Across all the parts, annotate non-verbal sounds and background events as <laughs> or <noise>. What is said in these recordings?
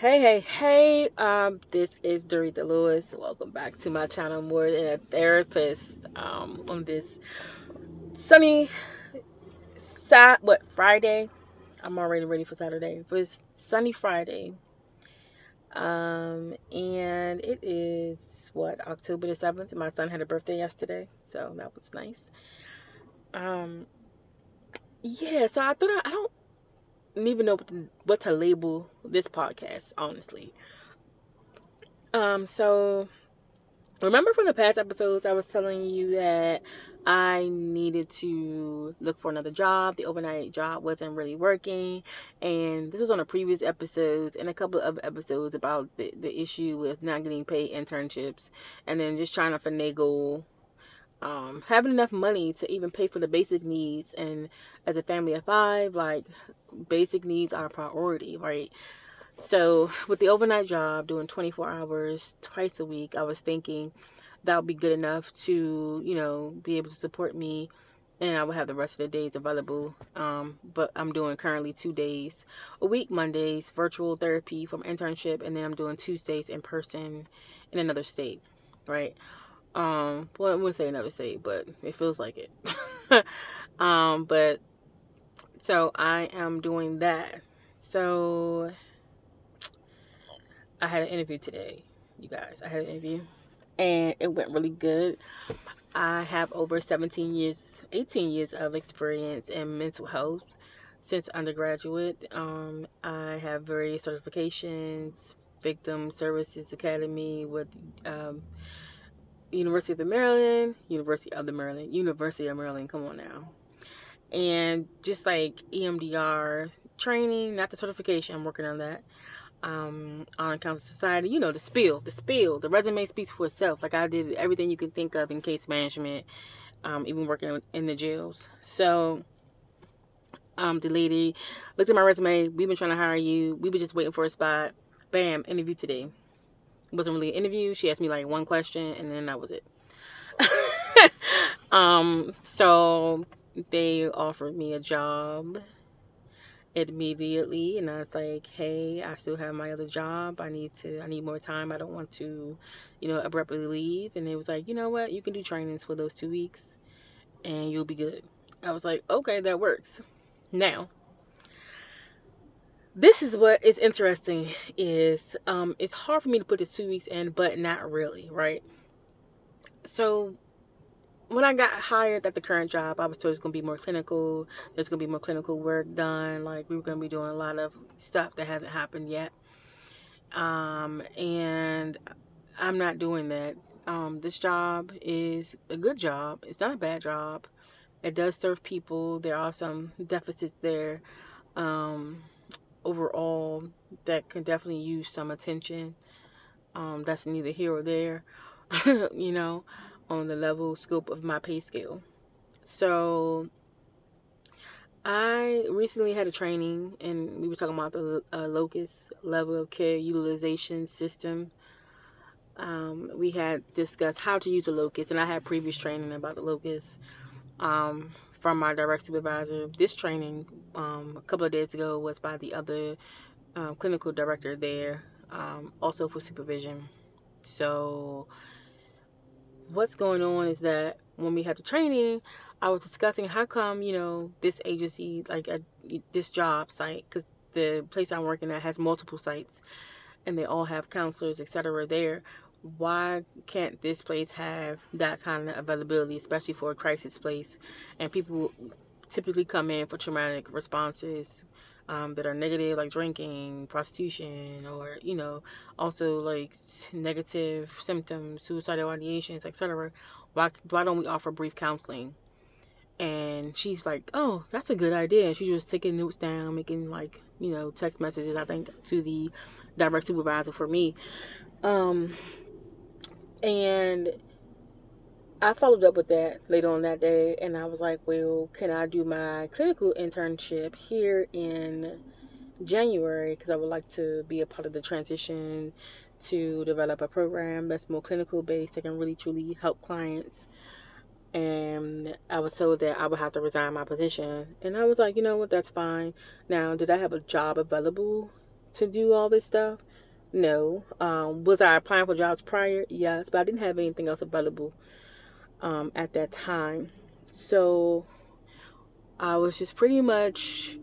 Hey, hey, hey, um, this is Doretha Lewis. Welcome back to my channel, More Than a Therapist. Um, on this sunny, sat what Friday? I'm already ready for Saturday. For sunny Friday. Um, and it is what October the seventh. My son had a birthday yesterday, so that was nice. Um, yeah, so I thought I, I don't even know what to, what to label this podcast, honestly. Um, so remember from the past episodes, I was telling you that I needed to look for another job. The overnight job wasn't really working, and this was on a previous episodes and a couple of episodes about the, the issue with not getting paid internships, and then just trying to finagle um, having enough money to even pay for the basic needs. And as a family of five, like basic needs are a priority, right? So with the overnight job, doing 24 hours twice a week, I was thinking that would be good enough to, you know, be able to support me and I would have the rest of the days available. Um, but I'm doing currently two days a week, Mondays, virtual therapy from internship, and then I'm doing Tuesdays in person in another state, right? Um, well, I wouldn't say never say, but it feels like it. <laughs> um, but so I am doing that. So I had an interview today, you guys. I had an interview and it went really good. I have over 17 years, 18 years of experience in mental health since undergraduate. Um, I have various certifications, Victim Services Academy with um, University of the Maryland, University of the Maryland, University of Maryland. Come on now, and just like EMDR training, not the certification. I'm working on that. Um, on Council Society, you know the spill, the spill, the resume speaks for itself. Like I did everything you can think of in case management, um, even working in the jails. So, um, the lady looked at my resume. We've been trying to hire you. We were just waiting for a spot. Bam, interview today. Wasn't really an interview. She asked me like one question, and then that was it. <laughs> um, so they offered me a job immediately and I was like, "Hey, I still have my other job. I need to I need more time. I don't want to, you know, abruptly leave." And it was like, "You know what? You can do trainings for those 2 weeks and you'll be good." I was like, "Okay, that works." Now, this is what is interesting is um it's hard for me to put this 2 weeks in, but not really, right? So when I got hired at the current job, I was told it's going to be more clinical. There's going to be more clinical work done. Like we were going to be doing a lot of stuff that hasn't happened yet. Um, and I'm not doing that. Um, this job is a good job. It's not a bad job. It does serve people. There are some deficits there. Um, overall, that can definitely use some attention. Um, that's neither here or there, <laughs> you know on the level scope of my pay scale. So I recently had a training and we were talking about the uh, locus level of care utilization system. Um, we had discussed how to use a locus and I had previous training about the locus um, from my direct supervisor. This training um, a couple of days ago was by the other uh, clinical director there, um, also for supervision. So what's going on is that when we had the training, I was discussing how come you know this agency like this job site because the place I'm working at has multiple sites, and they all have counselors etc. There, why can't this place have that kind of availability, especially for a crisis place, and people typically come in for traumatic responses um, that are negative, like drinking, prostitution, or you know, also like negative symptoms, suicidal ideations, etc. Why why don't we offer brief counseling? And she's like, "Oh, that's a good idea." And she's just taking notes down, making like you know text messages. I think to the direct supervisor for me, um, and I followed up with that later on that day, and I was like, well, can I do my clinical internship here in January? Because I would like to be a part of the transition to develop a program that's more clinical based that can really truly help clients. And I was told that I would have to resign my position. And I was like, you know what, that's fine. Now, did I have a job available to do all this stuff? No. Um, was I applying for jobs prior? Yes, but I didn't have anything else available um, at that time. So I was just pretty much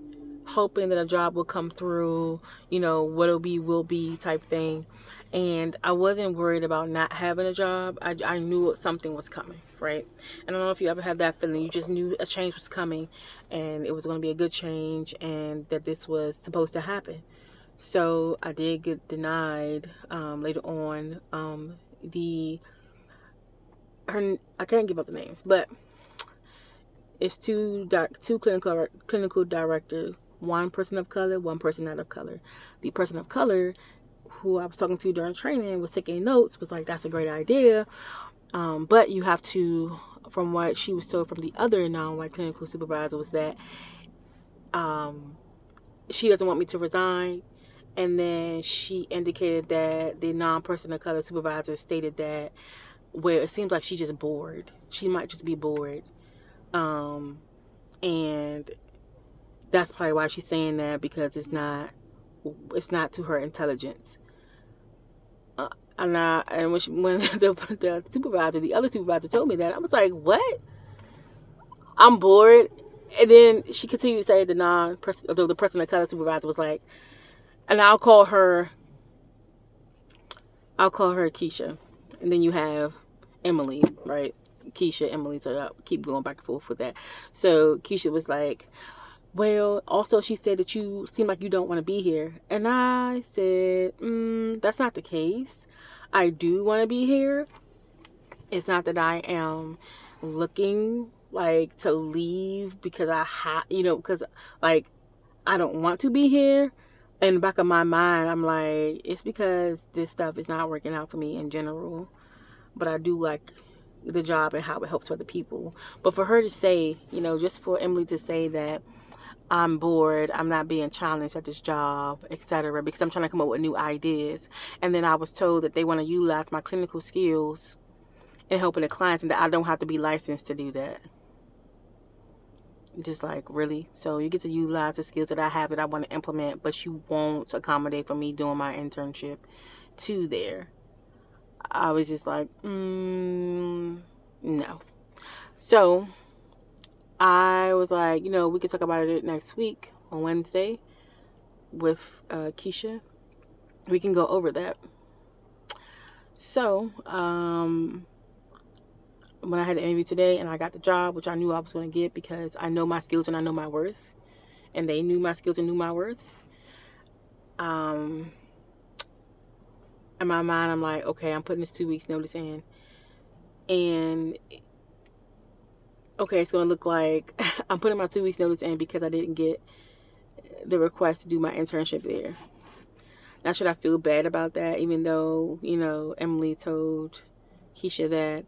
hoping that a job would come through, you know, what'll be, will be type thing. And I wasn't worried about not having a job. I, I knew something was coming, right? I don't know if you ever had that feeling. You just knew a change was coming and it was going to be a good change and that this was supposed to happen. So I did get denied um, later on. Um, the her I can't give up the names, but it's two doc, two clinical clinical directors, one person of color, one person not of color. The person of color who I was talking to during training was taking notes was like, "That's a great idea." Um, but you have to, from what she was told from the other non-white clinical supervisor, was that um, she doesn't want me to resign and then she indicated that the non-person of color supervisor stated that where it seems like she's just bored. She might just be bored. Um and that's probably why she's saying that because it's not it's not to her intelligence. Uh, and I, and when she, when <laughs> the, the supervisor the other supervisor told me that I was like what? I'm bored. And then she continued to say the non person the, the person of color supervisor was like and I'll call her I'll call her Keisha. And then you have Emily, right? Keisha, Emily, so I'll keep going back and forth with that. So Keisha was like, Well, also she said that you seem like you don't want to be here. And I said, mm, that's not the case. I do want to be here. It's not that I am looking like to leave because I ha- you know, because like I don't want to be here in the back of my mind, I'm like, it's because this stuff is not working out for me in general. But I do like the job and how it helps other people. But for her to say, you know, just for Emily to say that I'm bored, I'm not being challenged at this job, etc., because I'm trying to come up with new ideas. And then I was told that they want to utilize my clinical skills in helping the clients and that I don't have to be licensed to do that just like really. So you get to utilize the skills that i have that i want to implement but you won't accommodate for me doing my internship to there. I was just like mm, no. So i was like you know we could talk about it next week on wednesday with uh, keisha. We can go over that. So um when I had the interview today and I got the job, which I knew I was going to get because I know my skills and I know my worth, and they knew my skills and knew my worth. Um, in my mind, I'm like, okay, I'm putting this two weeks notice in, and okay, it's going to look like <laughs> I'm putting my two weeks notice in because I didn't get the request to do my internship there. Now, should I feel bad about that, even though you know Emily told Keisha that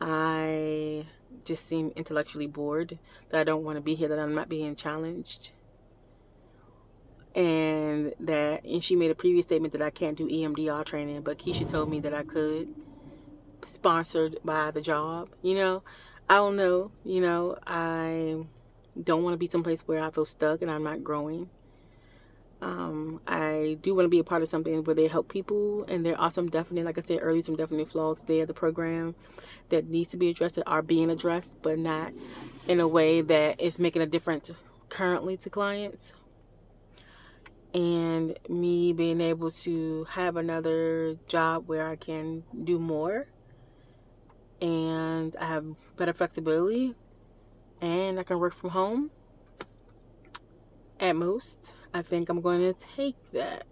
I just seem intellectually bored, that I don't want to be here, that I'm not being challenged. And that, and she made a previous statement that I can't do EMDR training, but Keisha told me that I could, sponsored by the job. You know, I don't know. You know, I don't want to be someplace where I feel stuck and I'm not growing. Um, I do want to be a part of something where they help people, and there are some definite, like I said earlier, some definite flaws there. The program that needs to be addressed that are being addressed, but not in a way that is making a difference currently to clients. And me being able to have another job where I can do more, and I have better flexibility, and I can work from home at most I think I'm going to take that.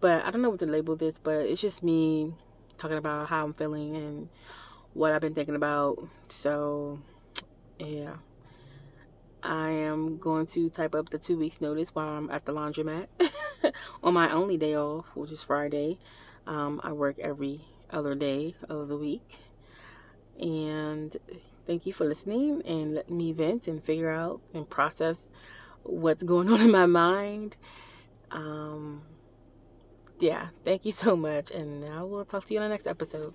But I don't know what to label this, but it's just me talking about how I'm feeling and what I've been thinking about. So, yeah. I am going to type up the two weeks notice while I'm at the laundromat <laughs> on my only day off, which is Friday. Um, I work every other day of the week. And thank you for listening and letting me vent and figure out and process what's going on in my mind. Um, yeah, thank you so much, and I will talk to you on the next episode.